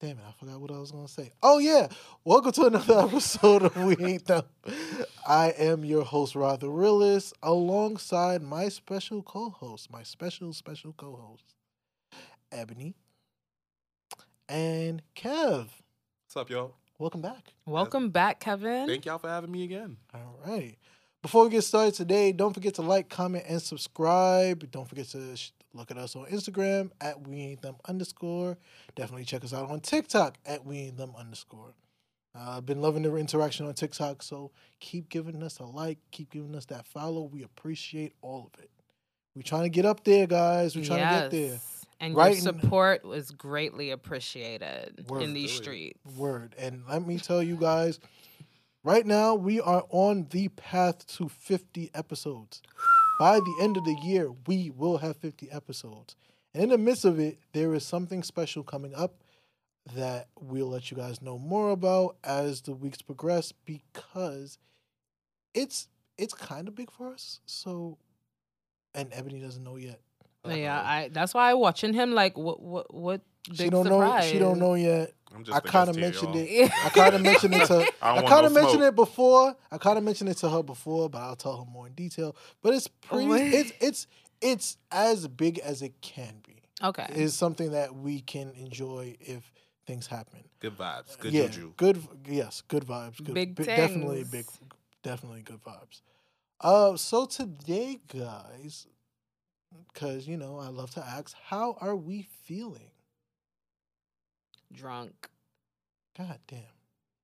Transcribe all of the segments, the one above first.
Damn it, I forgot what I was gonna say. Oh yeah, welcome to another episode of We Ain't Them. I am your host, Rod the Realist, alongside my special co-host, my special special co-host, Ebony and Kev. What's up, y'all? Welcome back. Welcome back, Kevin. Thank y'all for having me again. All right. Before we get started today, don't forget to like, comment, and subscribe. Don't forget to sh- look at us on Instagram at we ain't them underscore. Definitely check us out on TikTok at we ain't them underscore. Uh, I've been loving the interaction on TikTok, so keep giving us a like, keep giving us that follow. We appreciate all of it. We're trying to get up there, guys. We're trying to get there. And Right your in- support was greatly appreciated Word. in these Really. streets. Word. And let me tell you guys, right now we are on the path to 50 episodes. By the end of the year, we will have 50 episodes. And in the midst of it, there is something special coming up that we'll let you guys know more about as the weeks progress because it's it's kind of big for us. So and Ebony doesn't know yet. Yeah, I that's why I'm watching him like what what what She don't surprise. know she don't know yet. I'm just I kind of mentioned y'all. it. I kind of mentioned it to I I kind of no mentioned smoke. it before. I kind of mentioned it to her before, but I'll tell her more in detail. But it's pretty. What? It's it's it's as big as it can be. Okay. It's something that we can enjoy if things happen. Good vibes. Good yeah, juju. good. Yes, good vibes. Good, Big bi- definitely big. Definitely good vibes. Uh, so today, guys, because you know I love to ask, how are we feeling? Drunk. God damn.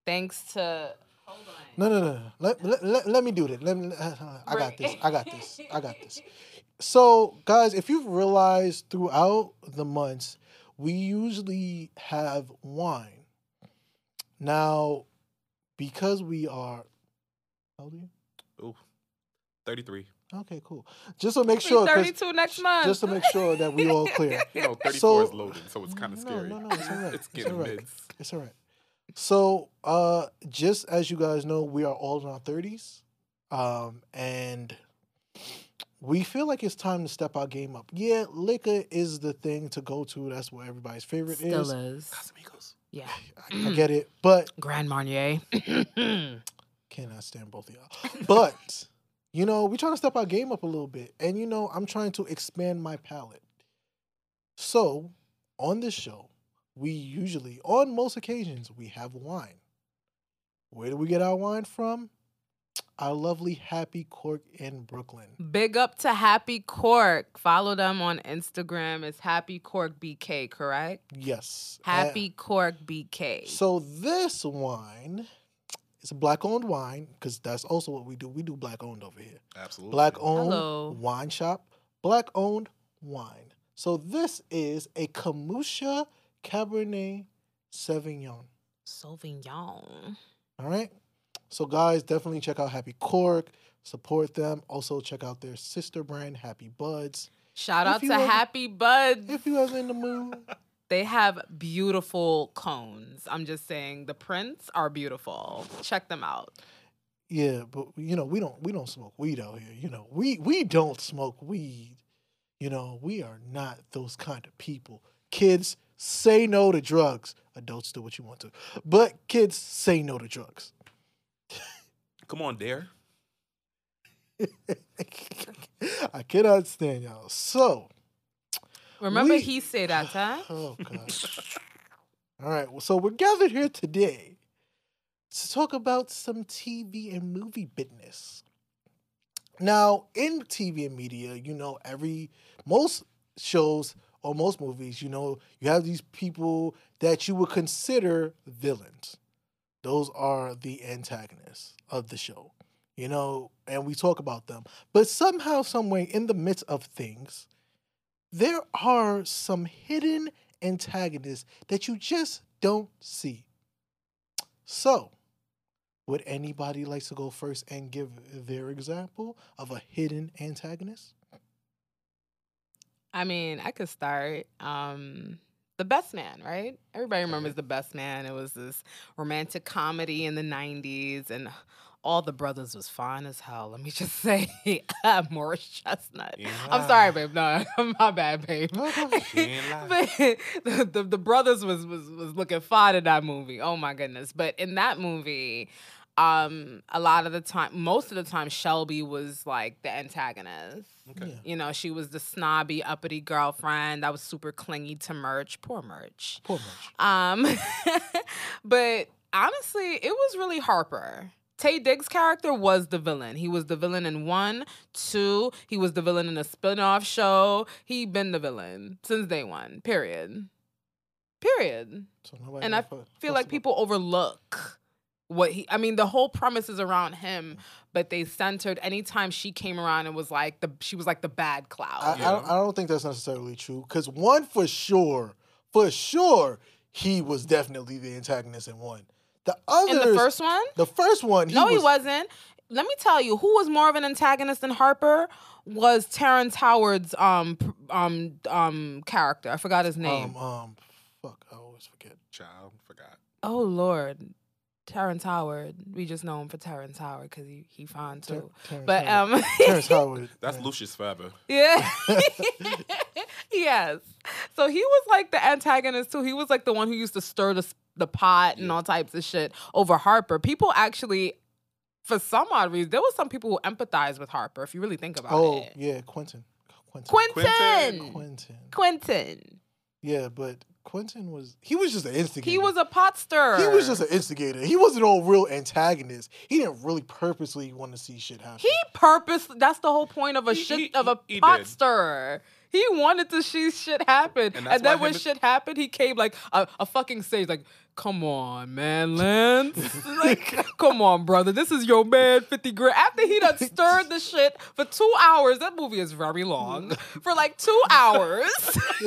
Thanks to hold on. No, no, no, no. Let, let, let, let me do this. Let me, uh, I got this. I got this. I got this. So, guys, if you've realized throughout the months, we usually have wine. Now, because we are, how old are you? Ooh, 33. Okay, cool. Just to make Be sure, 'cause- 32 next month. just to make sure that we all clear. You know, 34 So- is loaded, so it's kind of No, scary. no, no, it's all right. It's It's getting all right. mids. It's all right. So, uh, just as you guys know, we are all in our thirties, um, and we feel like it's time to step our game up. Yeah, liquor is the thing to go to. That's what everybody's favorite Still is. is. Casamigos. Yeah. I, I get it, but Grand Marnier. cannot stand both of y'all. But you know, we're trying to step our game up a little bit, and you know, I'm trying to expand my palate. So, on this show, we usually, on most occasions, we have wine. Where do we get our wine from? Our lovely Happy Cork in Brooklyn. Big up to Happy Cork. Follow them on Instagram. It's Happy Cork BK, correct? Yes. Happy Cork BK. Uh, so this wine is a black-owned wine because that's also what we do. We do black-owned over here. Absolutely. Black owned Hello. wine shop, black owned wine. So this is a Kamusha Cabernet Sauvignon. Sauvignon. All right. So guys, definitely check out Happy Cork. Support them. Also check out their sister brand, Happy Buds. Shout If out to ever- Happy Buds. If you ever in the mood, They have beautiful cones. I'm just saying the prints are beautiful. Check them out. yeah, but you know we don't we don't smoke weed out here. You know we we don't smoke weed. You know we are not those kind of people. Kids say no to drugs. Adults do what you want to, but kids say no to drugs. Come on, Dare. I cannot stand y'all. So, Remember We- he said that, huh? oh god. All right, well, so we're gathered here today to talk about some TV and movie business. Now, in TV and media, you know, every most shows or most movies, you know, you have these people that you would consider villains. Those are the antagonists of the show, you know, and we talk about them. But somehow, someway, in the midst of things, there are some hidden antagonists that you just don't see. So, would anybody like to go first and give their example of a hidden antagonist? I mean, I could start. Um, the Best Man, right? Everybody remembers The Best Man. It was this romantic comedy in the 90s and all the brothers was fine as hell. Let me just say, Morris Chestnut. You ain't I'm sorry, babe. No, my bad, babe. No, go ahead. You ain't but the, the the brothers was was was looking fine in that movie. Oh my goodness! But in that movie, um, a lot of the time, most of the time, Shelby was like the antagonist. Okay. Yeah. You know, she was the snobby, uppity girlfriend that was super clingy to Murch. Poor Murch. Poor much. Um, but honestly, it was really Harper. Taye Diggs' character was the villain. He was the villain in one, two. He was the villain in a spin-off show. He been the villain since day one. Period. Period. So And I feel like people overlook what he. I mean, the whole premise is around him, but they centered anytime she came around and was like the. She was like the bad cloud. I, I, don't, I don't think that's necessarily true. Because one for sure, for sure, he was definitely the antagonist in one. The other, in the first one, the first one, he no, was, he wasn't. Let me tell you, who was more of an antagonist than Harper was Terrence Howard's um um um character. I forgot his name. Um, um, fuck, I always forget. Child, forgot. oh Lord, Terrence Howard. We just know him for Terrence Howard because he he fine Ter- too. Terrence But Howard. um, Terrence Howard. That's yeah. Lucius Faber. yeah, yes. So he was like the antagonist too. He was like the one who used to stir the s- the pot and Yeah. all types of shit over Harper. People actually. For some odd reason, there was some people who empathized with Harper. If you really think about Oh it, yeah, Quentin. Quentin. Quentin. Quentin. Quentin. Yeah, but Quentin was he was just an instigator. He was a pot stirrer. he was just an instigator. He wasn't all real antagonist. He didn't really purposely want to see shit happen. He purpose. That's the whole point of a He- shit he- of a he- he pot did. stirrer. He wanted to see shit happen, And and, then when and- shit happened, he came like a, a fucking sage, like, "Come on, man, Lance, like, come on, brother, this is your man, fifty grand." After he done stirred the shit for two hours, that movie is very long. For like two hours, he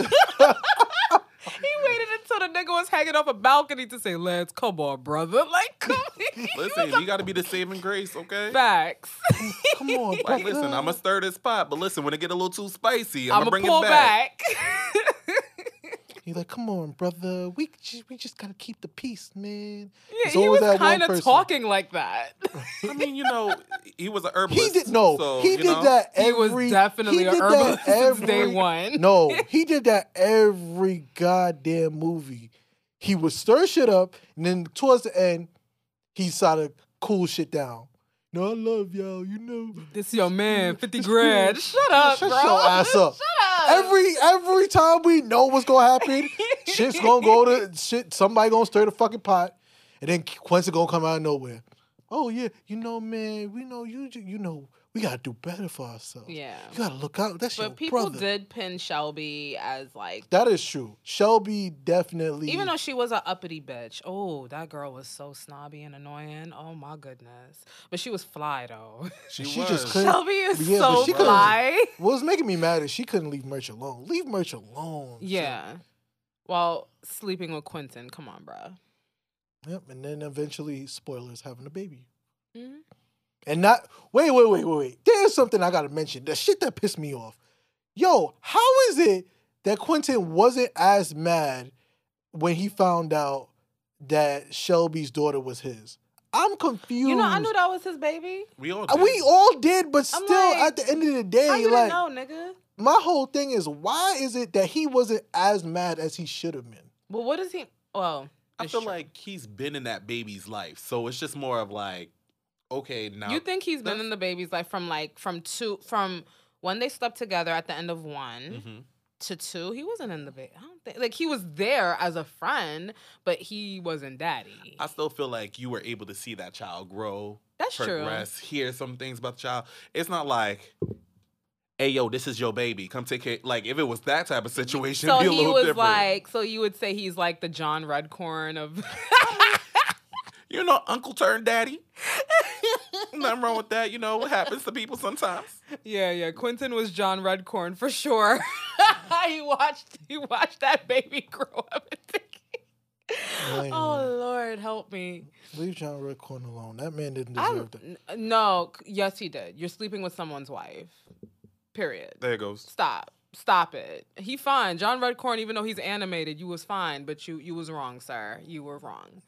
waited until the nigga was hanging off a balcony to say, "Lance, come on, brother, like, come." Listen, you got to be the saving grace, okay? Facts. Come on, Like, brother. listen, I'm gonna stir this pot, but listen, when it get a little too spicy, I'm, I'm gonna gonna bring pull it back. back. He's like, come on, brother. We just, we just gotta keep the peace, man. Yeah, There's he always was kind of talking like that. I mean, you know, he was a herbalist. He did no. so, he did know, that he was definitely he a did that herbalist since day one. No, he did that every goddamn movie. He would stir shit up, and then towards the end, he started cool shit down. No, I love y'all. You know, This your man, 50 grand. Shut up, Shut bro. your ass up. Shut up. Every every time we know what's gonna happen, shit's gonna go to shit. Somebody gonna stir the fucking pot, and then Quincy gonna come out of nowhere. Oh yeah, you know, man, we know you. You know, we gotta do better for ourselves. Yeah. you gotta look out. That's your But people brother. did pin Shelby as like, That is true. Shelby definitely. even though she was an uppity bitch. Oh, that girl was so snobby and annoying. Oh my goodness. But she was fly though. She, She was. just couldn't- Shelby is Yeah, but so she could've- fly. what was making me mad is she couldn't leave Murch alone. Leave Murch alone. Yeah. While sleeping with Quentin. Come on, bro. Yep. And then eventually, spoilers, having a baby. Mhm. And not wait, wait, wait, wait, wait. There's something I gotta mention. The shit that pissed me off. Yo, how is it that Quentin wasn't as mad when he found out that Shelby's daughter was his? I'm confused. You know, I knew that was his baby. We all Uh, did. We all did, but I'm still, like, at the end of the day, How you like didn't know, nigga? my whole thing is, why is it that he wasn't as mad as he should have been? Well, what is he? Well, I feel true. like he's been in that baby's life, so it's just more of like, okay, now You think he's been in the baby's life from like from two from when they slept together at the end of one Mhm. to two? He wasn't in the baby. I don't think like he was there as a friend, but he wasn't daddy. I still feel like you were able to see that child grow, That's true. progress, hear some things about the child. It's not like, hey, yo, this is your baby. Come take care. Like, if it was that type of situation, So be a he little was different. like, so you would say he's like the John Redcorn of. you know, uncle turned daddy. Nothing wrong with that. You know, what happens to people sometimes. yeah, yeah. Quentin was John Redcorn for sure. he watched he watched that baby grow up. Lame. oh Lord, help me. Leave John Redcorn alone. That man didn't I deserve that. n- no, yes, he did. You're sleeping with someone's wife. Period. There it goes. Stop. Stop it. He fine. John Redcorn, even though he's animated, you was fine, but you you was wrong, sir. You were wrong.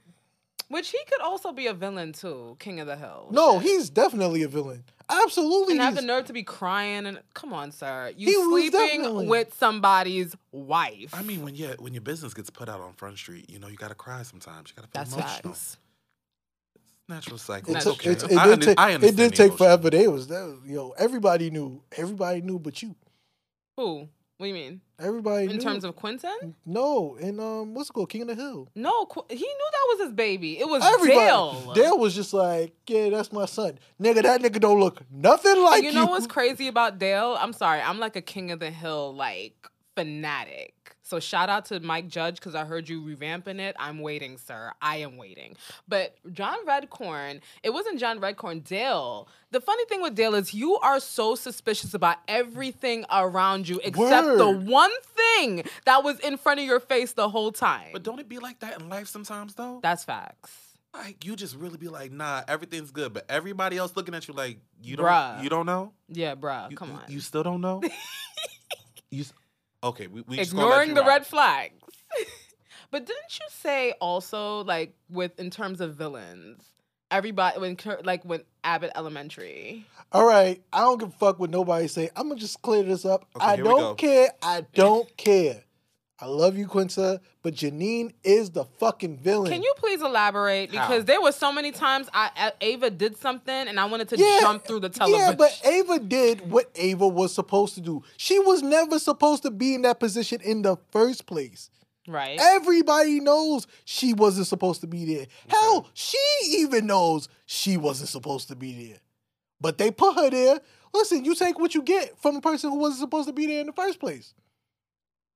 Which he could also be a villain too, King of the Hill. No, he's definitely a villain. Absolutely. and have the nerve to be crying and come on, sir. You He sleeping definitely- with somebody's wife. I mean, when your when your business gets put out on Front Street, you know you gotta cry sometimes. You gotta feel that's emotional. facts. Natural cycle. It, It's took, okay. it, it I did under- take, I it did take emotion. forever. They was that was, yo. Everybody knew. Everybody knew, but you. Who? What do you mean? Everybody In knew. terms of Quentin? no, and um, what's it called? King of the Hill. No, he knew that was his baby. It was Everybody. Dale. Dale was just like, yeah, that's my son, nigga. That nigga don't look nothing like you. you know what's crazy about Dale? I'm sorry, I'm like a King of the Hill like fanatic. So shout out to Mike Judge because I heard you revamping it. I'm waiting, sir. I am waiting. But John Redcorn, it wasn't John Redcorn. Dale. The funny thing with Dale is you are so suspicious about everything around you except the one thing that was in front of your face the whole time. But don't it be like that in life sometimes though? That's facts. like you just really be like, nah, everything's good, but everybody else looking at you like you don't Bruh. you don't know? Yeah, bruh. You, come on. You still don't know? you Okay, we, we just gonna let ignoring the ride. red flags. but didn't you say also like with in terms of villains, everybody when cur- like when Abbott Elementary, All right, I don't give a fuck what nobody say. I'm gonna just clear this up. Okay, I here we go. don't care. I don't care. I love you, Quinta, but Janine is the fucking villain. can you please elaborate? How? Because there were so many times I A- Ava did something and I wanted to Yeah, jump through the television. Yeah, but Ava did what Ava was supposed to do. She was never supposed to be in that position in the first place. right. Everybody knows she wasn't supposed to be there. Hell, she even knows she wasn't supposed to be there. But they put her there. Listen, you take what you get from a person who wasn't supposed to be there in the first place.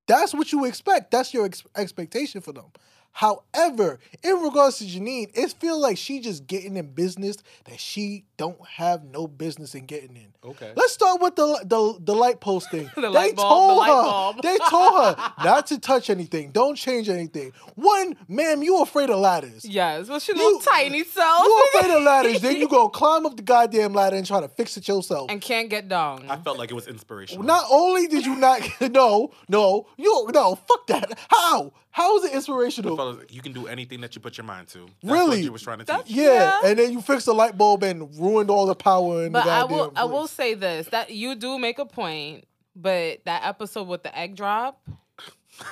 That's what you expect. That's your ex- expectation for them. However, in regards to Janine, it feels like she just getting in business that she don't have no business in getting in. Okay. Let's start with the the, the light post thing. The they light bulb, told the light her. bulb. They told her not to touch anything. Don't change anything. One, ma'am, you afraid of ladders. yes, well she You- little tiny self. You afraid of ladders, then you gonna climb up the goddamn ladder and try to fix it yourself. and can't get down. I felt like it was inspirational. Not only did you not no, no, you no, fuck that. How? How is it inspirational? felt like you can do anything that you put your mind to. That's Really? What you was trying to That's- teach. Yeah, Yeah. and then you fix the light bulb and ruined all the power in But the I goddamn will I will say this that you do make a point, but that episode with the egg drop,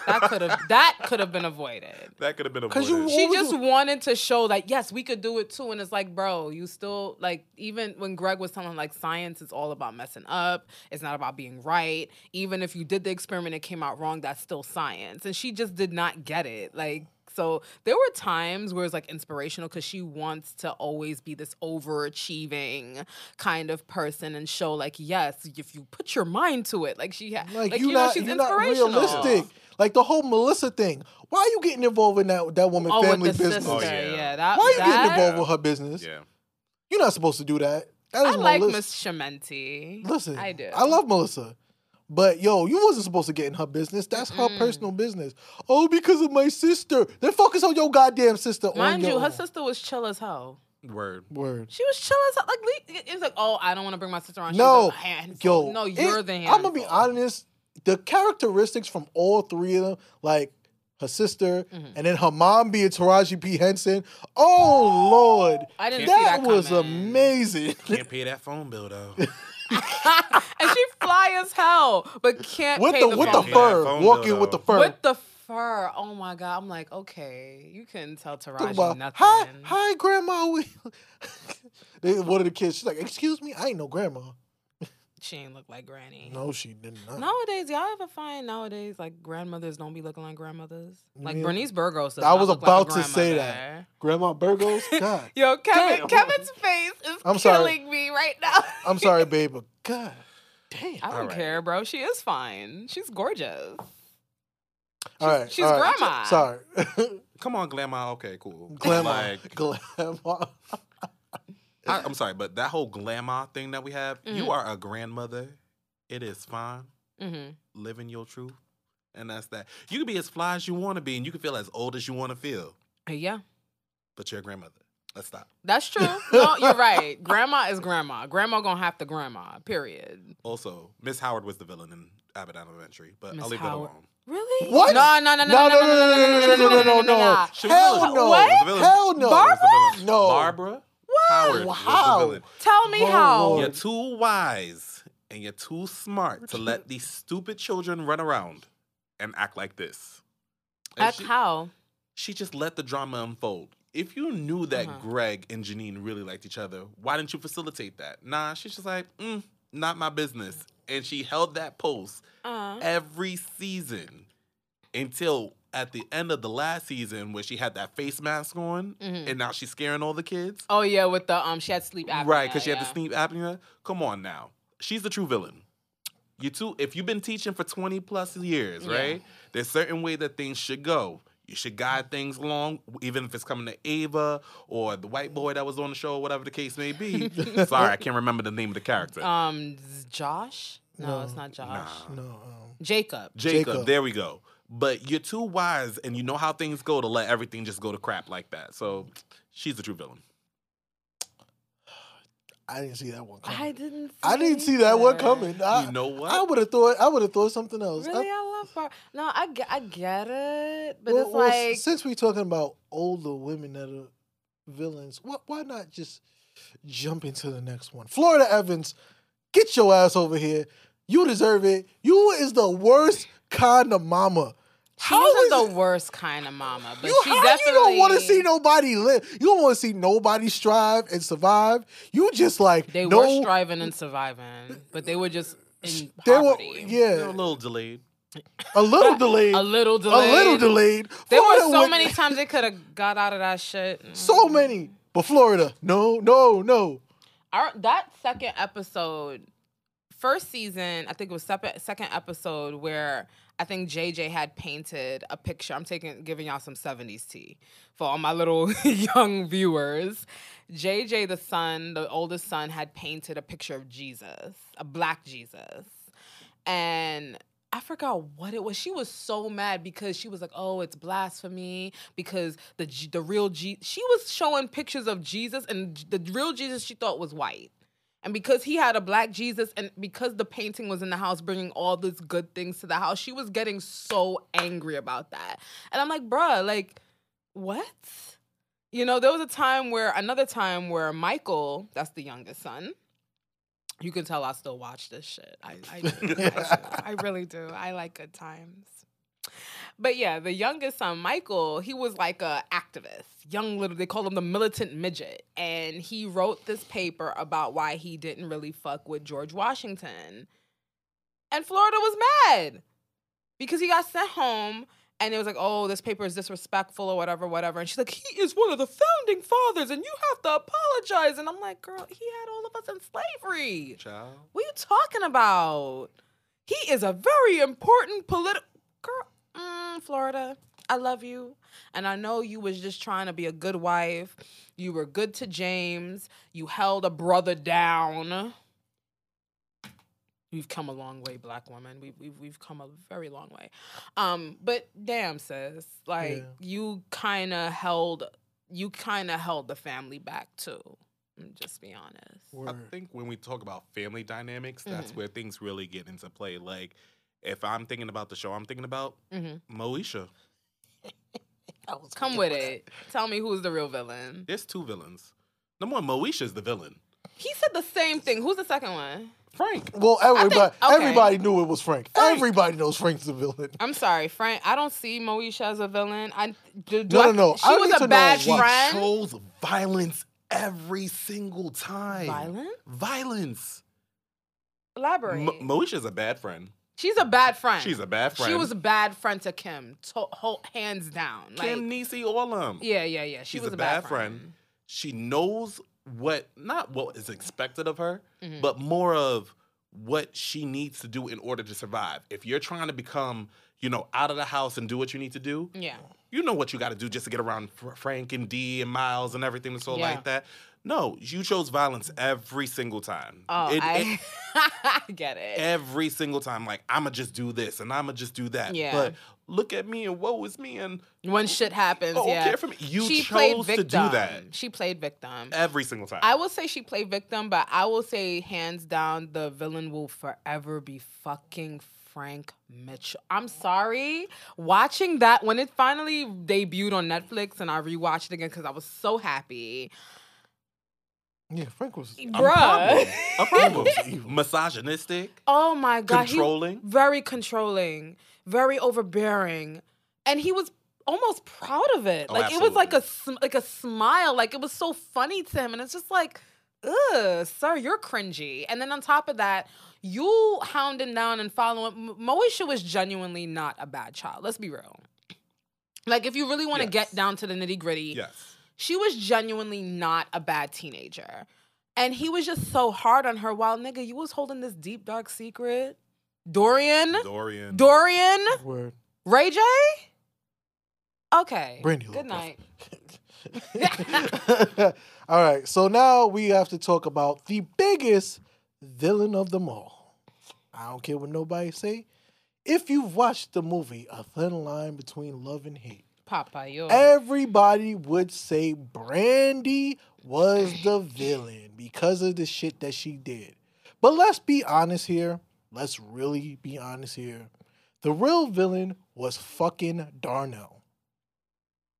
that could have that could have been avoided. That could have been 'Cause you avoided. She just it? wanted to show like yes we could do it too, and it's like bro, you still like even when Greg was telling like science is all about messing up. It's not about being right. Even if you did the experiment and it came out wrong, that's still science. And she just did not get it. Like so there were times where it's like inspirational because she wants to always be this overachieving kind of person and show like yes if you put your mind to it like she ha- like, like, you, you, know not she's you're not inspirational. realistic. Like the whole Melissa thing. Why are you getting involved in that that woman Oh, family with the business? Oh, yeah. yeah. that. Why are you that, getting involved with her business? Yeah. You're not supposed to do that. That I is like Melissa. Miss Schemmenti. Listen, I do. I love Melissa. But yo, you wasn't supposed to get in her business. That's her Mm-mm. personal business. Oh, because of my sister. Then focus on your goddamn sister. Mind you, her own. sister was chill as hell. Word. Word. She was chill as hell. Like le- it was like, oh, I don't want to bring my sister on. She's No, a handful. Yo, no, you're it- the handful. I'm gonna be honest. The characteristics from all three of them, like her sister, Mhm. and then her mom being Taraji P Henson. Oh Lord, I didn't That see that was amazing. Can't pay that phone bill though. and she fly as hell, but can't with pay the, the, with phone the fur, Phone walking bill, with the fur. With the fur. Oh my god. I'm like, okay, you couldn't tell Talk Taraji about, nothing. hi, hi, grandma. We- They- One of the kids, she's like, "Excuse me, I ain't no grandma." She ain't look like Granny. No, she did not. Nowadays, y'all ever find nowadays like grandmothers don't be looking like grandmothers? Like Yeah. Bernice Burgos. Does I not was look like about to say that. Grandma Burgos. God, Yo, Kevin, Damn. Kevin's face is I'm sorry. killing me right now. I'm sorry, babe, but God, damn. I don't All right. care, bro. She is fine. She's gorgeous. All right, she's all right. grandma. Sorry, Come on, Grandma. Okay, cool. grandma, Like, grandma. I, I'm sorry, but that whole glamour thing that we have, Mhm. you are a grandmother. It is fine. Mm-hmm. Living your truth. And that's that. You can be as fly as you want to be, and you can feel as old as you want to feel, Yeah, but you're a grandmother. Let's stop. that's true. No, you're right. Grandma is grandma. Grandma gonna have to grandma. Period. Also, Miss Howard was the villain in Abbott Elementary, but Miss I'll leave Howard. that alone. Really? What? No, no, no, no, No, no, no, no, no, no, no, no, no, no, no. She was Hell the villain. no. What? She was the villain. Hell no. She was the villain. No. Barbara Howard was Wow. the villain. Tell me Oh, how. Lord. You're too wise and you're too smart to let these stupid children run around and act like this. And Act she, how? she just let the drama unfold. If you knew that Uh-huh. Greg and Janine really liked each other, why didn't you facilitate that? Nah, she's just like, mm, not my business. And she held that post Uh, every season until at the end of the last season where she had that face mask on Mhm. and now she's scaring all the kids. oh yeah, with the um, she had sleep apnea. Right, because she had the sleep apnea. Come on now. She's the true villain. You two, if you've been teaching for 20 plus years, Yeah. right? There's certain way that things should go. You should guide things along, even if it's coming to Ava or the white boy that was on the show, whatever the case may be. Sorry, I can't remember the name of the character. Um, Josh? No, No. it's not Josh. Nah. No. Um, Jacob. Jacob, Jacob. there we go. But you're too wise and you know how things go to let everything just go to crap like that. So she's the true villain. I didn't see that one coming. I didn't. I didn't see that one coming. I, you know what? I would have thought. I would have thought something else. Really, I- I love Bar. No, I get, I get it, but well, it's well, like since we're talking about older women that are villains, why, why not just jump into the next one? Florida Evans, get your ass over here. You deserve it. You is the worst kind of mama. She How wasn't is the it- worst kind of mama, but you, she how definitely you don't want to see nobody live. You don't want to see nobody strive and survive. You just like They no, were striving and surviving, but they were just in They were poverty. They're a yeah, little delayed. a little delayed, a little delayed. a little delayed. There were so went- many times they could have got out of that shit. so many, but Florida, no, no, no. Our, that second episode, first season, I think it was separate, second episode where I think JJ had painted a picture. I'm taking giving y'all some 70s tea for all my little young viewers. JJ, the son, the oldest son, had painted a picture of Jesus, a black Jesus. And I forgot what it was. She was so mad because she was like, "Oh, it's blasphemy." Because the the real G, she was showing pictures of Jesus, and the real Jesus she thought was white. And because he had a black Jesus, and because the painting was in the house, bringing all these good things to the house, she was getting so angry about that. And I'm like, bruh, like, what? You know, there was a time where, another time where Michael, that's the youngest son, you can tell I still watch this shit. I, I. I. I really do. I like good times. But yeah, the youngest son, Michael, he was like a activist, young little. They call him the militant midget, and he wrote this paper about why he didn't really fuck with George Washington, and Florida was mad because he got sent home. And it was like, oh, this paper is disrespectful or whatever, whatever. And she's like, he is one of the founding fathers, and you have to apologize. And I'm like, girl, he had all of us in slavery. Child. What are you talking about? He is a very important political girl. Mm, Florida, I love you, and I know you was just trying to be a good wife. You were good to James. You held a brother down. We've come a long way, black woman. We've we've we've come a very long way. Um, but damn, sis, like Yeah. you kind of held, you kind of held the family back too. I'm Just be honest. I think when we talk about family dynamics, that's Mhm. where things really get into play. Like, if I'm thinking about the show I'm thinking about, hmm Moesha. Come with it. Tell me who's the real villain. There's two villains. Number one, Moesha's the villain. He said the same thing. Who's the second one? Frank. Well, everybody, okay. everybody knew it was Frank. Frank. Everybody knows Frank's the villain. I'm sorry, Frank. I don't see Moesha as a villain. I do, do No, I- no, no. She I was need to a bad why. She chose violence every single time. Violence. Violence. Elaborate. Mo- Moesha's a bad friend. She's a bad friend. She's a bad friend. She was a bad friend to Kim, to, ho- hands down. Like, Kim Nisi Olam. yeah, yeah, yeah. She She's was a a bad, bad friend. friend. She knows what not what is expected of her, Mhm. but more of what she needs to do in order to survive. If you're trying to become, you know, out of the house and do what you need to do, Yeah. you know what you got to do just to get around Frank and Dee and Miles and everything that's so Yeah. like that. No, you chose violence every single time. Oh, It- I, it- get it. every single time, like I'ma just do this and I'ma just do that. Yeah. But look at me and woe is me and when shit happens, oh, yeah. care for me. You she chose to do that She played victim. every single time. I will say she played victim, but I will say hands down the villain will forever be fucking Frank Mitchell. I'm sorry. Watching that when it finally debuted on Netflix and I rewatched it again because I was so happy. Yeah, Frank was. A Bruh. problem. A problem. Misogynistic, Oh my god. he- controlling. very controlling, very overbearing, and he was almost proud of it. Oh, like it was like a like a smile. Like it was so funny to him, and it's just like, ugh, sir, you're cringy. And then on top of that, you hounding down and following. M- Moesha was genuinely not a bad child. Let's be real. Like if you really want to Yes. get down to the nitty gritty, Yes. She was genuinely not a bad teenager. And he was just so hard on her while nigga, you was holding this deep dark secret. Dorian? Dorian. Dorian? Word. Ray J? Okay. Brandy Good Lopez. night. all right, so now we have to talk about the biggest villain of them all. I don't care what nobody say. If you've watched the movie A Thin Line Between Love and Hate, Papa, yo. everybody would say Brandy was the villain because of the shit that she did. But let's be honest here. Let's really be honest here. The real villain was fucking Darnell.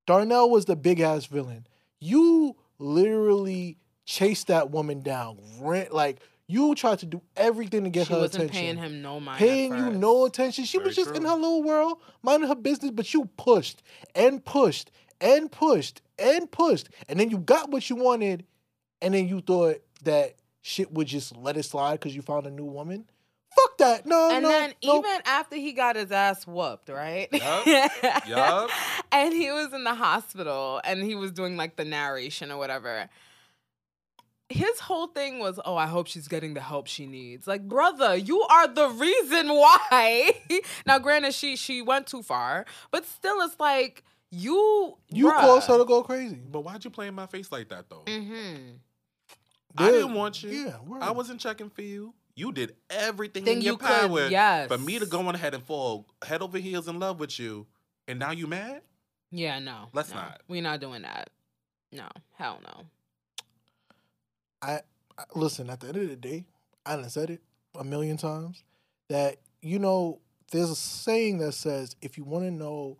Darnell was the big ass villain. You literally chased that woman down. Rent like you tried to do everything to get her. she her wasn't attention paying him no mind. paying you no attention. She was Very just in her little world, minding her business, but you pushed and pushed and pushed and pushed. And then you got what you wanted, and then you thought that shit would just let it slide because you found a new woman. Fuck that. No, And no. And then no. even after he got his ass whooped, right? Yep. yep. And he was in the hospital and he was doing like the narration or whatever. His whole thing was, oh, I hope she's getting the help she needs. Like, brother, you are the reason why. now, granted, she she went too far, but still, it's like you you caused her to go crazy. But why'd you play in my face like that though? Mm-hmm. I didn't want you. Yeah, word. I wasn't checking for you. You did everything Then in your you could, power yes. for me to go on ahead and fall head over heels in love with you, and now you mad? Yeah, no. Let's no. not. We're not doing that. No, hell no. I I- listen. At the end of the day, I done said it a million times that you know there's a saying that says if you want to know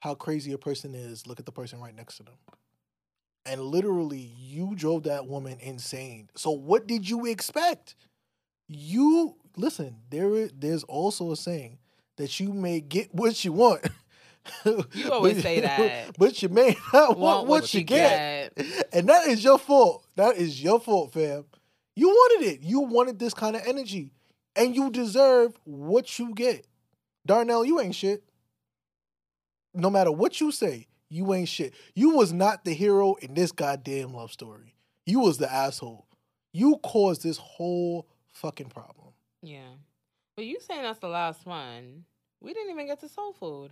how crazy a person is, look at the person right next to them. And literally, you drove that woman insane. So what did you expect? You listen. There, there's also a saying that you may get what you want. You always but- say that. but you may not want, Want what, you get. get. And that is your fault. That is your fault, fam. You wanted it. You wanted this kind of energy. And you deserve what you get. Darnell, you ain't shit. No matter what you say, you ain't shit. You was not the hero in this goddamn love story. You was the asshole. You caused this whole fucking problem. Yeah. But you saying that's the last one. We didn't even get to soul food.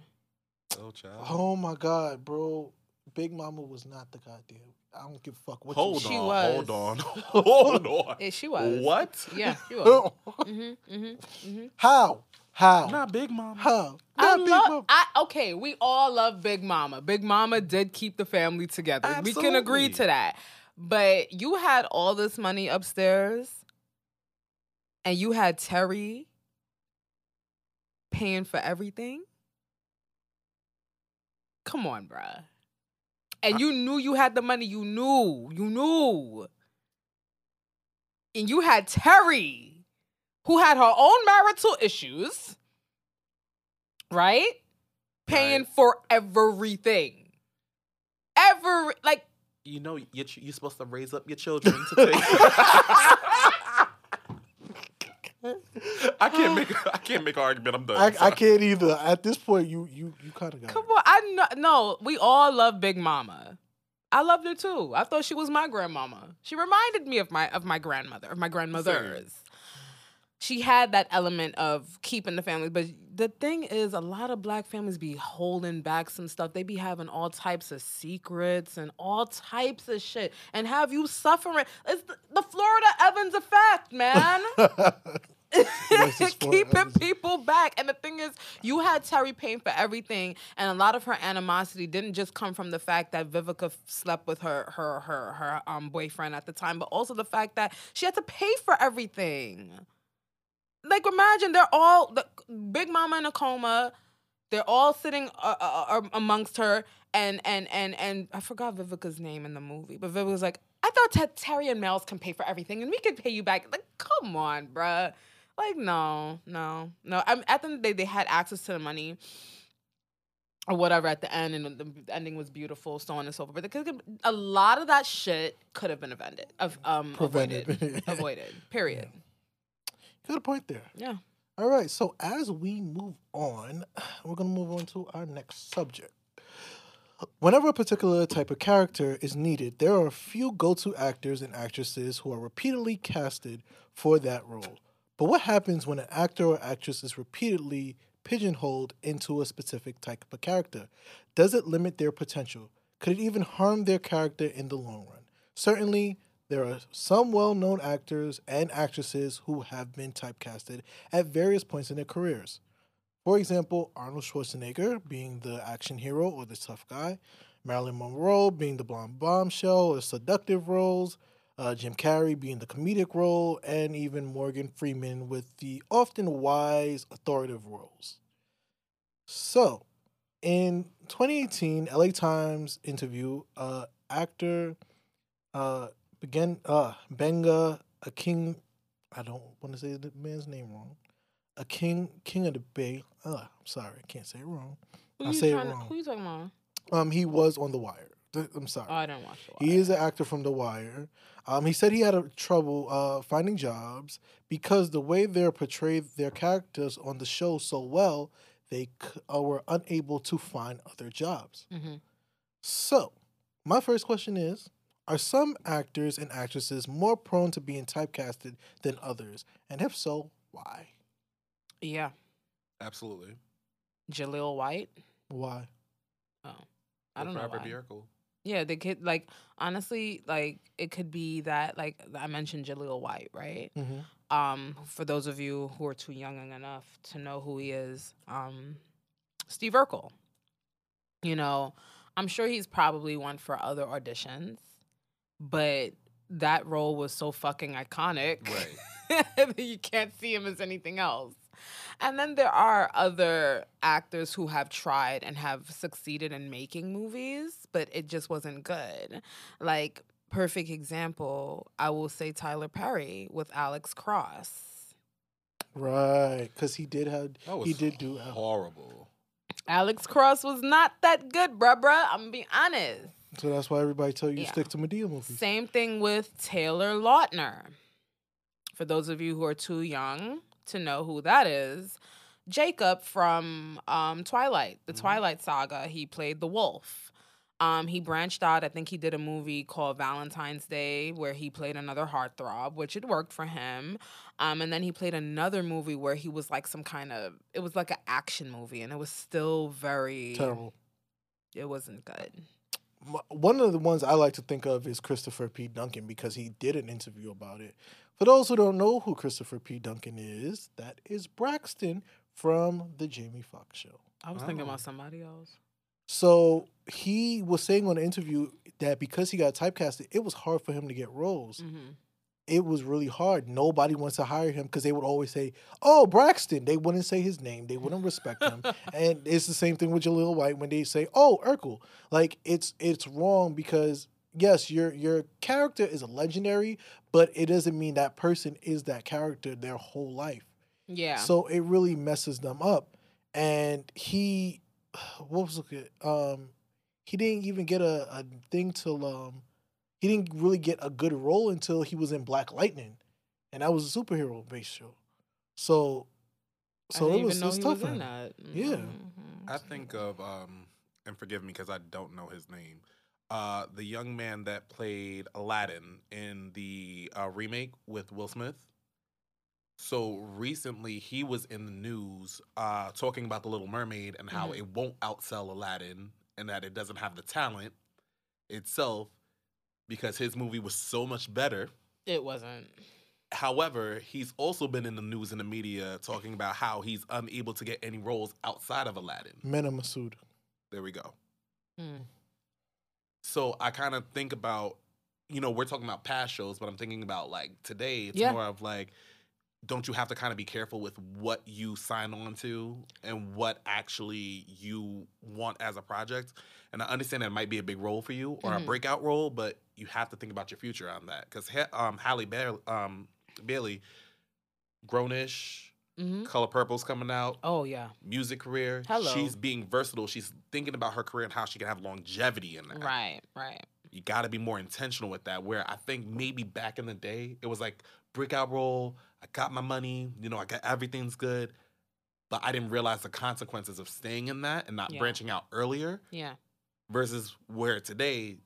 Oh, child. Oh my god, bro. Big Mama was not the goddamn. I don't give a fuck what hold you She on, was. hold on, hold on. Yeah, she was. What? Yeah, she was. mm-hmm, mm-hmm, mm-hmm. How? How? Not Big Mama. How? I Not Big love. Mama. I okay. We all love Big Mama. Big Mama did keep the family together. We can agree to that. But you had all this money upstairs, and you had Terry paying for everything. Come on, bruh. And you knew you had the money. You knew. You knew. And you had Terry, who had her own marital issues, right? Paying Right. for everything. Every like You know you're, you're supposed to raise up your children to take. I can't make I can't make an argument. I'm done. I, I can't either. At this point, you you you kind of got. Come it. on, I know. No, we all love Big Mama. I loved her too. I thought she was my grandmama. She reminded me of my of my grandmother, of my grandmothers. She had that element of keeping the family, but the thing is, a lot of black families be holding back some stuff. They be having all types of secrets and all types of shit, and have you suffering. It's the, the Florida Evans effect, man. Yes, it's Florida keeping people back. And the thing is, you had Terry paying for everything, and a lot of her animosity didn't just come from the fact that Vivica slept with her her her her um boyfriend at the time, but also the fact that she had to pay for everything. like imagine they're all the Big Mama in a coma. They're all sitting uh, uh, uh, amongst her, and and and and I forgot Vivica's name in the movie, but Vivica was like, "I thought Terry and Mel's can pay for everything, and we could pay you back." Like, come on, bruh. Like, no, no, no. I'm, at the end the day, they had access to the money or whatever at the end, and the ending was beautiful, so on and so forth. But could, a lot of that shit could have been avoided, of um, Prevented. avoided, avoided. Period. Got a point there. Yeah. All right, so as we move on, we're going to move on to our next subject. Whenever a particular type of character is needed, there are a few go to actors and actresses who are repeatedly casted for that role. But what happens when an actor or actress is repeatedly pigeonholed into a specific type of character? Does it limit their potential? Could it even harm their character in the long run? Certainly, there are some well known actors and actresses who have been typecasted at various points in their careers. For example, Arnold Schwarzenegger being the action hero or the tough guy, Marilyn Monroe being the blonde bombshell or seductive roles, uh, Jim Carrey being the comedic role, and even Morgan Freeman with the often wise, authoritative roles. So, in 2018, LA Times interview, uh, actor uh, began uh, Benga, a king. I don't want to say the man's name wrong. A king, king of the Bay. Uh, I'm sorry, I can't say it wrong. Who I say it trying to- wrong. who you talking about? Um, he was on The Wire. Th- I'm sorry. Oh, I didn't watch the He is an actor from The Wire. Um, he said he had a trouble uh, finding jobs because the way they portrayed their characters on the show so well, they c- uh, were unable to find other jobs. Mhm. So, my first question is Are some actors and actresses more prone to being typecasted than others? And if so, why? Yeah, Absolutely. Jaleel White. Why? Oh, I don't know. Robert why. Bierko. Yeah, they could like honestly, like it could be that like I mentioned Jaleel White, right? Mm-hmm. Um, for those of you who are too young enough to know who he is, um, Steve Urkel. You know, I'm sure he's probably one for other auditions, but that role was so fucking iconic. Right. that you can't see him as anything else. And then there are other actors who have tried and have succeeded in making movies, but it just wasn't good. Like, perfect example, I will say Tyler Perry with Alex Cross. Right. Because he did have, That was he did do. horrible. Alex Cross was not that good, bruh, bruh. I'm gonna be honest. So that's why everybody tell you Yeah. stick to Madea movies. Same thing with Taylor Lautner. For those of you who are too young to know who that is, Jacob from um, Twilight, the Twilight Saga, he played the wolf. Um, he branched out. I think he did a movie called Valentine's Day where he played another heartthrob, which it worked for him. Um, and then he played another movie where he was like some kind of, it was like an action movie, and it was still very Terrible. It wasn't good. One of the ones I like to think of is Christopher B. Duncan because he did an interview about it. For those who don't know who Christopher B. Duncan is, that is Braxton from the Jamie Foxx show. I was thinking Oh. about somebody else. So he was saying on the interview that because he got typecasted, it was hard for him to get roles. Mm-hmm. It was really hard. Nobody wants to hire him because they would always say, "Oh, Braxton." They wouldn't say his name. They wouldn't respect him. and it's the same thing with Jaleel White when they say, "Oh, Urkel." Like it's it's wrong because yes, your your character is a legendary, but it doesn't mean that person is that character their whole life. Yeah. So it really messes them up. And he, what was it? Um, he didn't even get a, a thing till um, he didn't really get a good role until he was in Black Lightning, and that was a superhero based show. So, I so didn't it was, even know it's he tough was for in him. that. Yeah. Mhm. I think of um, and forgive me because I don't know his name. Uh, the young man that played Aladdin in the uh, remake with Will Smith. So recently, he was in the news uh, talking about the Little Mermaid and how Mhm. it won't outsell Aladdin and that it doesn't have the talent itself because his movie was so much better. It wasn't. However, he's also been in the news and the media talking about how he's unable to get any roles outside of Aladdin. Mena Massoud. There we go. Mm. So I kind of think about, you know, we're talking about past shows, but I'm thinking about like today. It's Yeah. more of like, don't you have to kind of be careful with what you sign on to and what actually you want as a project? And I understand that it might be a big role for you or Mhm. a breakout role, but you have to think about your future on that. Because um, Halle Bailey, um, Bailey, Grownish, hmm Color Purple's coming out, Oh yeah. music career. Hello. She's being versatile. She's thinking about her career and how she can have longevity in that. Right. Right. You got to be more intentional with that. Where I think maybe back in the day, it was like breakout role. I got my money. You know, I got everything's good. But I didn't realize the consequences of staying in that and not Yeah. branching out earlier Yeah. versus where today,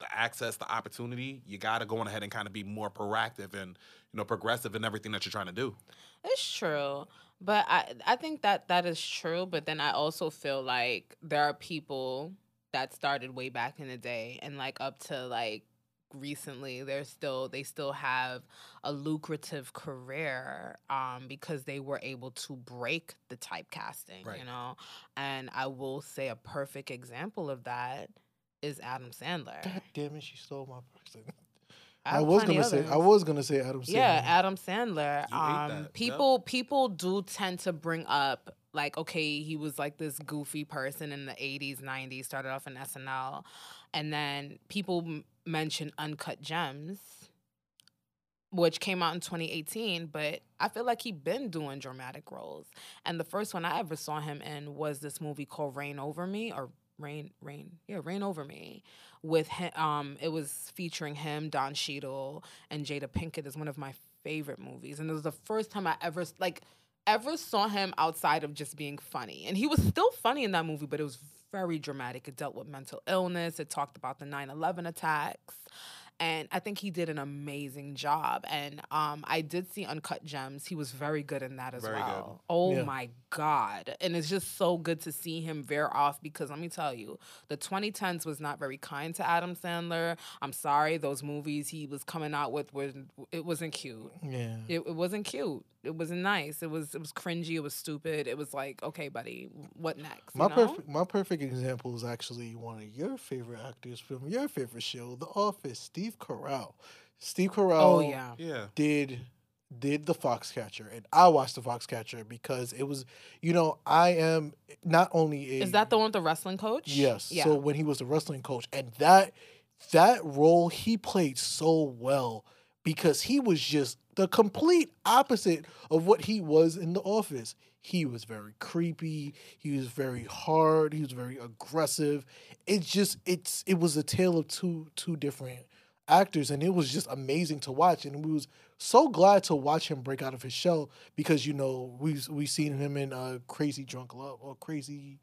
the access, the opportunity, you got to go on ahead and kind of be more proactive and, you know, progressive in everything that you're trying to do. It's true. But I I think that that is true, but then I also feel like there are people that started way back in the day and like up to like recently they're still they still have a lucrative career um because they were able to break the typecasting, Right. you know. And I will say a perfect example of that is Adam Sandler. God damn it, she stole my person. I I, was gonna say I was gonna say Adam Sandler. Yeah, Adam Sandler. You Um, that, yep. people people do tend to bring up like, okay, he was like this goofy person in the '80s, '90s. Started off in SNL, and then people m- mention Uncut Gems, which came out in 2018. But I feel like he been doing dramatic roles, and the first one I ever saw him in was this movie called Reign Over Me or Rain Rain yeah Reign Over Me with him. Um, it was featuring him, Don Cheadle, and Jada Pinkett is one of my favorite movies, and it was the first time I ever like ever saw him outside of just being funny, and he was still funny in that movie, but it was very dramatic. It dealt with mental illness. It talked about the 9/11 attacks. And I think he did an amazing job. And um, I did see Uncut Gems. He was very good in that as Very good. well. Oh Yeah. my God. And it's just so good to see him veer off because let me tell you, the 2010s was not very kind to Adam Sandler. I'm sorry, those movies he was coming out with were it wasn't cute. Yeah. It, it wasn't cute. It wasn't nice. It was it was cringy. It was stupid. It was like, okay, buddy, what next? you My know? perfect my perfect example is actually one of your favorite actors from your favorite show, The Office, Steve Carell. Steve Carell Oh yeah. Yeah. did did the Foxcatcher, and I watched the Foxcatcher because it was, you know, I am not only a, Is that the one with the wrestling coach? Yes. Yeah. So when he was the wrestling coach, and that that role he played so well because he was just the complete opposite of what he was in the office. He was very creepy. He was very hard. He was very aggressive. It just it's it was a tale of two two different actors, and it was just amazing to watch. And we was so glad to watch him break out of his shell because you know we we seen him in uh, Crazy Drunk Love or Crazy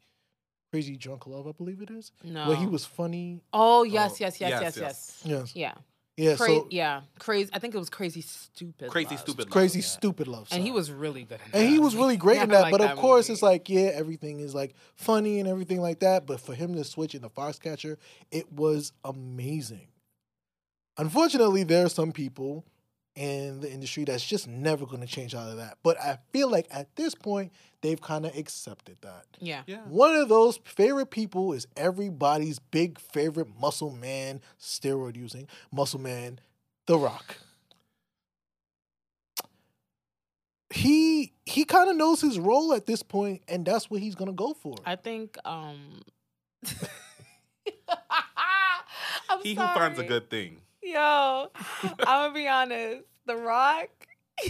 Crazy Drunk Love, I believe it is, no. where he was funny. Oh yes, Oh, yes, yes, yes, yes, yes. yes. Yes, Yeah. Yeah. Cra- so yeah. Crazy. I think it was crazy stupid. Crazy Love. Stupid Love, crazy, yeah. stupid love. And he was really good in that. and he was really great in that. like but of course, movie. it's like yeah, everything is like funny and everything like that. But for him to switch in the Foxcatcher, it was amazing. Unfortunately, there are some people in the industry that's just never going to change out of that. But I feel like at this point, they've kind of accepted that. Yeah. Yeah. One of those favorite people is everybody's big favorite muscle man, steroid using muscle man, The Rock. He he kind of knows his role at this point, and that's what he's gonna go for. I think. um I'm He who finds a good thing. Yo, I'm gonna be honest. The Rock.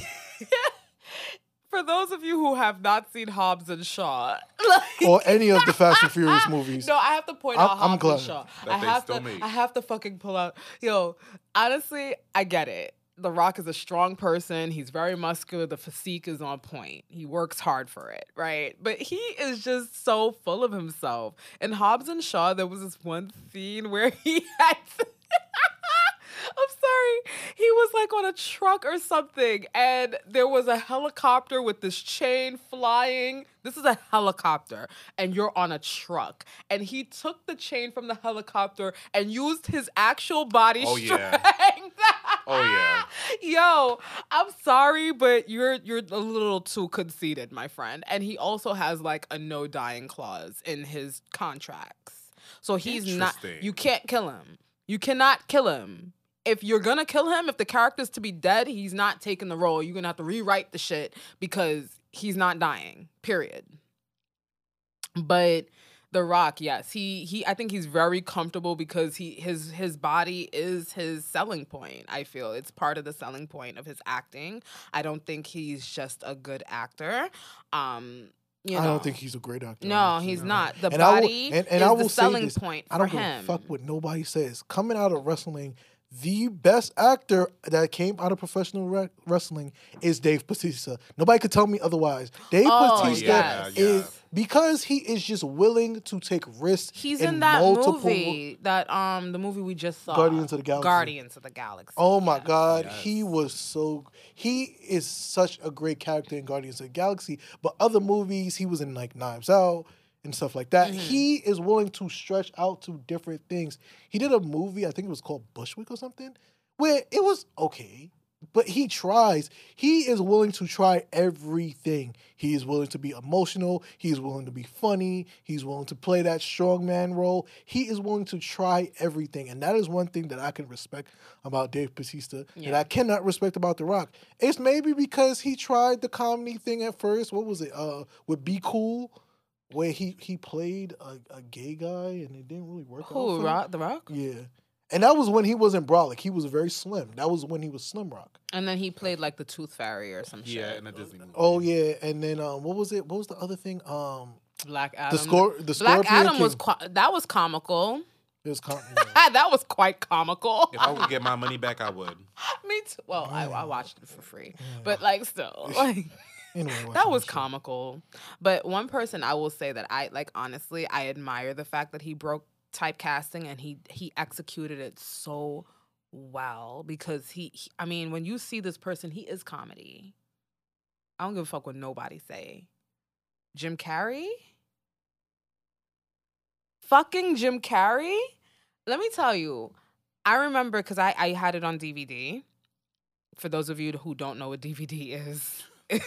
For those of you who have not seen Hobbs and Shaw, like, or any of the Fast and Furious movies. No, I have to point I'm- out I'm Hobbs glad and Shaw. that I they have still to. made. I have to fucking pull out. Yo, honestly, I get it. The Rock is a strong person. He's very muscular. The physique is on point. He works hard for it, right? But he is just so full of himself. In Hobbs and Shaw, there was this one scene where he had. to- I'm sorry. He was like on a truck or something, and there was a helicopter with this chain flying. This is a helicopter, and you're on a truck. And he took the chain from the helicopter and used his actual body Oh, yeah. strength. Oh, yeah. Yo, I'm sorry, but you're you're a little too conceited, my friend. And he also has like a no dying clause in his contracts. So he's not you can't kill him. You cannot kill him. If you're gonna kill him, if the character's to be dead, he's not taking the role. You're gonna have to rewrite the shit because he's not dying. Period. But The Rock, yes, he he. I think he's very comfortable because he his his body is his selling point. I feel it's part of the selling point of his acting. I don't think he's just a good actor. Um, you know, I don't think he's a great actor. no, honestly. he's No. not. The And I will- body and- and is I the will say selling this, point I don't for give him. a fuck what nobody says. Coming out of wrestling, the best actor that came out of professional re- wrestling is Dave Bautista. Nobody could tell me otherwise. Dave Oh, Bautista yeah, is yeah. because he is just willing to take risks. He's in, in that multiple, movie, that um, the movie we just saw, Guardians of the Galaxy. Guardians of the Galaxy. Oh my yes. God, Yes. he was so he is such a great character in Guardians of the Galaxy. But other movies, he was in like Knives Out and stuff like that. Mhm. He is willing to stretch out to different things. He did a movie, I think it was called Bushwick or something, where it was okay. But he tries. He is willing to try everything. He is willing to be emotional. He's willing to be funny. He's willing to play that strong man role. He is willing to try everything. And that is one thing that I can respect about Dave Bautista that I cannot respect about The Rock. It's maybe because he tried the comedy thing at first. What was it? Uh with Be Cool, where he he played a, a gay guy and it didn't really work out. Who? for him. Rock, the Rock? Yeah. And that was when he wasn't brolic. He was very slim. That was when he was Slim Rock. And then he played like the Tooth Fairy or some shit. Yeah, shit. in a Disney movie. Oh yeah, and then um, what was it? What was the other thing? Um, Black Adam. the score, the Black Scorpion Adam King. was qu- that was comical. It was com- yeah. that was quite comical. If I would get my money back, I would. Me too. Well, I, I watched it for free, but like still, like Anyway, that was comical. But one person I will say that I like honestly, I admire the fact that he broke typecasting and he he executed it so well because he, he I mean, when you see this person, he is comedy. I don't give a fuck what nobody say. Jim Carrey? Fucking Jim Carrey? Let me tell you, I remember because I, I had it on DVD. For those of you who don't know what DVD is,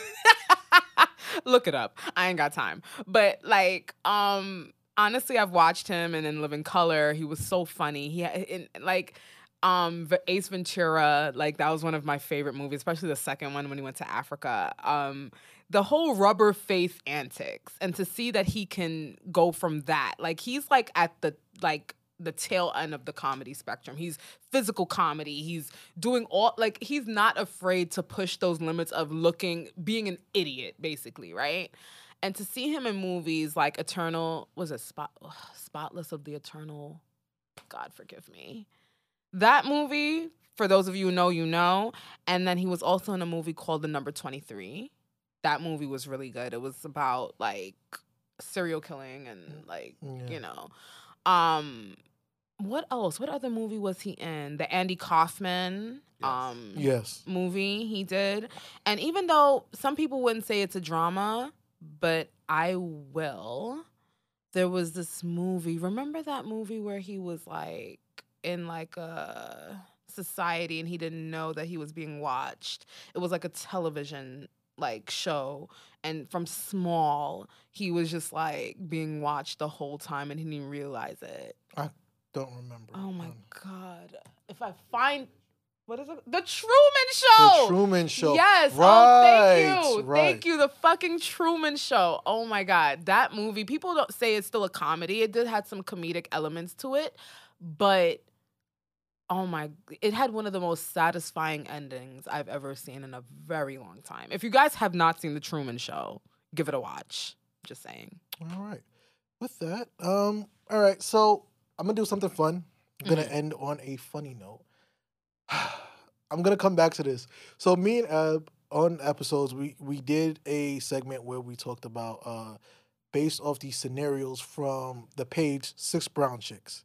look it up. I ain't got time. But like, um, honestly, I've watched him and in Living Color. He was so funny. He had like um Ace Ventura, like that was one of my favorite movies, especially the second one when he went to Africa. Um the whole rubber face antics and to see that he can go from that. Like he's like at the like the tail end of the comedy spectrum. He's physical comedy. He's doing all like he's not afraid to push those limits of looking being an idiot basically, right? And to see him in movies like Eternal was it spot ugh, Spotless of the Eternal God forgive me. That movie, for those of you who know, you know. And then he was also in a movie called The Number 23. That movie was really good. It was about like serial killing and like, Yeah. you know. Um what else? What other movie was he in? The Andy Kaufman Yes. um Yes. movie he did. And even though some people wouldn't say it's a drama, but I will. There was this movie. Remember that movie where he was like in like a society and he didn't know that he was being watched. It was like a television like show and from small he was just like being watched the whole time and he didn't realize it. Don't remember. Oh my god. If I find what is it? The Truman Show. The Truman Show. Yes. Right. oh, thank you. Right. Thank you. The fucking Truman Show. Oh my God. That movie, people don't say it's still a comedy. It did have some comedic elements to it, but oh my, it had one of the most satisfying endings I've ever seen in a very long time. If you guys have not seen The Truman Show, give it a watch. Just saying. All right. With that, um, all right. So I'm gonna do something fun. I'm gonna Mhm. end on a funny note. I'm gonna come back to this. So me and Ab on episodes, we we did a segment where we talked about uh based off these scenarios from the page Six Brown Chicks.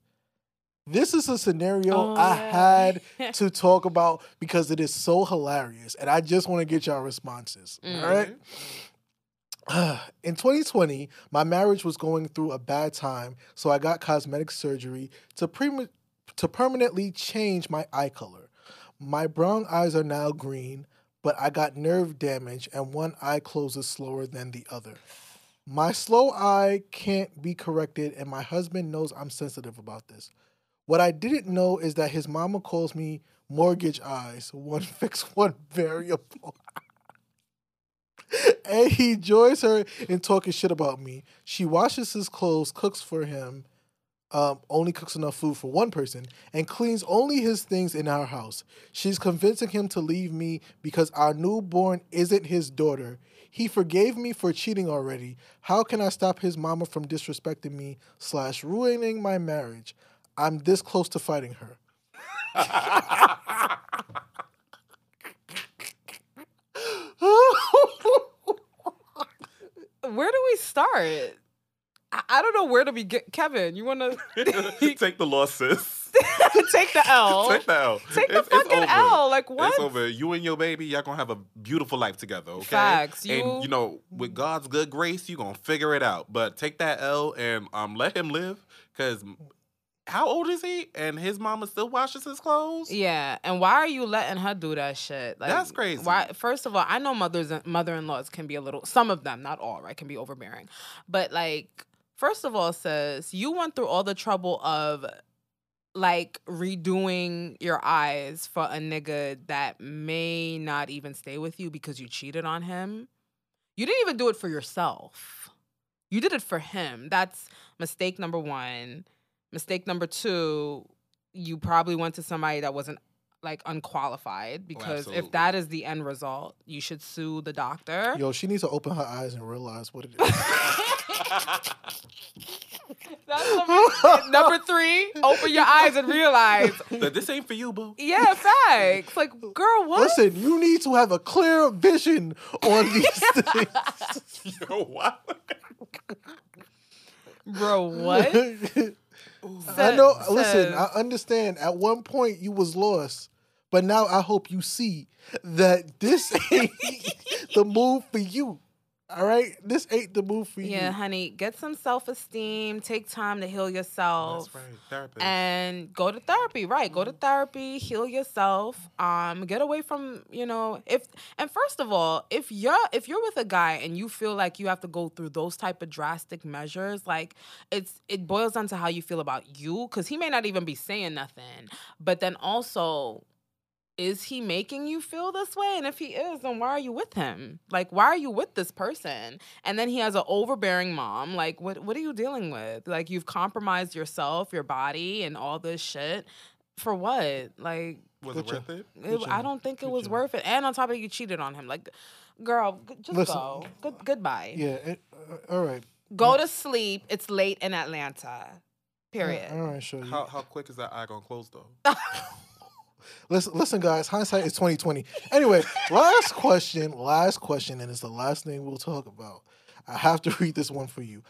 This is a scenario Oh, I yeah. had to talk about because it is so hilarious, and I just want to get y'all responses. All right. In 2020, my marriage was going through a bad time, so I got cosmetic surgery to pre- to permanently change my eye color. My brown eyes are now green, but I got nerve damage and one eye closes slower than the other. My slow eye can't be corrected, and my husband knows I'm sensitive about this. What I didn't know is that his mama calls me mortgage eyes, one fixed, one variable. and he joins her in talking shit about me. She washes his clothes, cooks for him, um, only cooks enough food for one person, and cleans only his things in our house. She's convincing him to leave me because our newborn isn't his daughter. He forgave me for cheating already. How can I stop his mama from disrespecting me slash ruining my marriage? I'm this close to fighting her. Where do we start? I, I don't know where to begin. Kevin, you want to Take the loss, sis. take the L? Take the L. Take the It's- it's fucking over. L. Like what? It's over. You and your baby, y'all gonna have a beautiful life together, okay? Facts. You- And you know, with God's good grace, you gonna figure it out. But take that L and um let him live. Cause how old is he? And his mama still washes his clothes? Yeah, and why are you letting her do that shit? Like, That's crazy. Why? First of all, I know mothers, mother-in-laws can be a little. Some of them, not all, right, can be overbearing. But like, first of all, says you went through all the trouble of like redoing your eyes for a nigga that may not even stay with you because you cheated on him. You didn't even do it for yourself. You did it for him. That's mistake number one. Mistake number two, you probably went to somebody that wasn't like unqualified oh, because if that is the end result, you should sue the doctor. Yo, she needs to open her eyes and realize what it is. That's number, number three. Open your eyes and realize. that this ain't for you, boo. Yeah, facts. Like, girl, what? Listen, you need to have a clear vision on these things. Yo, what? Bro, what? I know. Says- Listen, I understand. At one point, you was lost, but now I hope you see that this ain't the move for you. All right, this ain't the move for Yeah, you. honey, get some self esteem. Take time to heal yourself. That's right. Therapist. and go to therapy right go to therapy heal yourself um get away from you know if and first of all if you're if you're with a guy and you feel like you have to go through those type of drastic measures like it's it boils down to how you feel about you because he may not even be saying nothing but then also is he making you feel this way? And if he is, then why are you with him? Like, why are you with this person? And then he has an overbearing mom. Like, what what are you dealing with? Like, you've compromised yourself, your body, and all this shit for what? Like, was it worth it? it, I don't think it was worth it. And on top of it, you cheated on him. Like, girl, just Listen. go. Good goodbye. Yeah. it- uh, all right. Go to sleep. It's late in Atlanta. Period. All right, sure. How how quick is that eye gonna close though? Listen, listen, guys. Hindsight is twenty twenty. Anyway, last question. Last question, and it's the last thing we'll talk about. I have to read this one for you.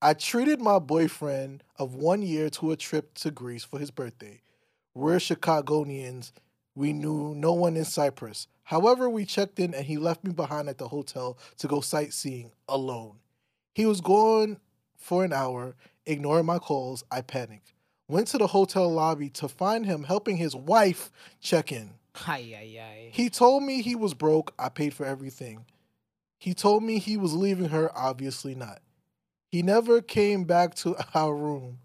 I treated my boyfriend of one year to a trip to Greece for his birthday. We're Chicagoans. We knew no one in Cyprus. However, we checked in and he left me behind at the hotel to go sightseeing alone. He was gone for an hour, ignoring my calls. I panicked. Went to the hotel lobby to find him helping his wife check in. He told me he was broke. I paid for everything. He told me he was leaving her. Obviously not. He never came back to our room.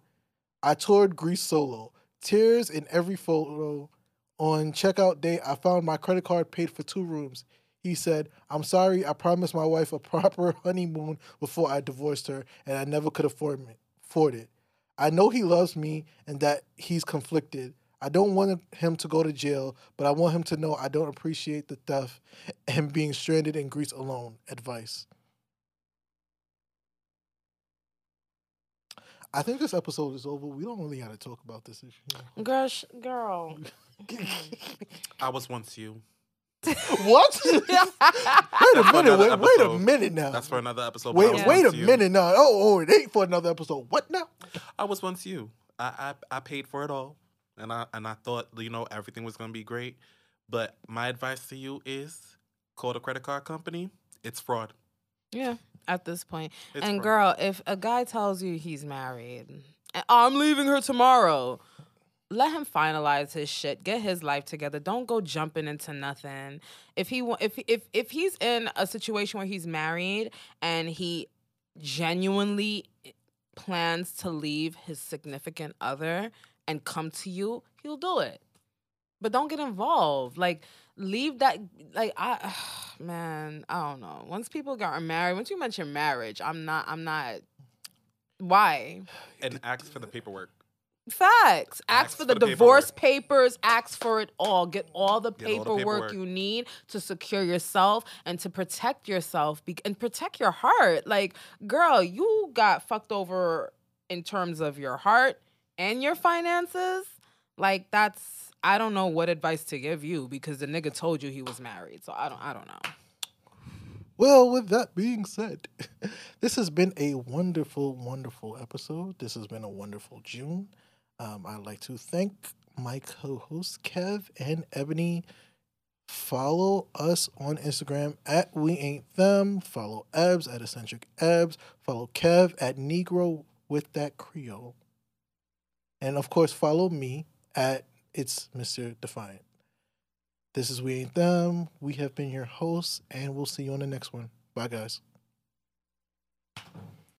I toured Greece solo. Tears in every photo. On checkout day, I found my credit card paid for two rooms. He said, I'm sorry, I promised my wife a proper honeymoon before I divorced her, and I never could afford, afford it. I know he loves me and that he's conflicted. I don't want him to go to jail, but I want him to know I don't appreciate the theft and being stranded in Greece alone. Advice. I think this episode is over. We don't really got to talk about this issue. Girl, sh- girl. I was once you. what? wait a minute. Wait, wait a minute now. That's for another episode. Wait, I was wait a you. minute now. Oh, oh, it ain't for another episode. What now? I was once you. I, I I paid for it all, and I and I thought you know everything was gonna be great. But my advice to you is call the credit card company. It's fraud. Yeah, at this point. It's and fraud. girl, if a guy tells you he's married, I'm leaving her tomorrow, let him finalize his shit. Get his life together. Don't go jumping into nothing. If he if if if he's in a situation where he's married and he genuinely plans to leave his significant other, and come to you, he'll do it. But don't get involved. Like leave that like I man, I don't know. Once people got married, once you mention marriage, I'm not I'm not why? And ask for the paperwork. Facts. Ask, Ask for for the, the divorce papers. Ask for it all. Get all the, Get all the paperwork, paperwork. you need to secure yourself and to protect yourself be- and protect your heart. Like, girl, you got fucked over in terms of your heart and your finances. Like, that's I don't know what advice to give you because the nigga told you he was married. So I don't I don't know. Well, with that being said, this has been a wonderful, wonderful episode. This has been a wonderful June. Um, I'd like to thank my co hosts, Kev and Ebony. Follow us on Instagram at We Ain't Them. Follow Ebs at Eccentric Ebs. Follow Kev at Negro with that Creole. And of course, follow me at It's Mr. Defiant. This is We Ain't Them. We have been your hosts, and we'll see you on the next one. Bye, guys.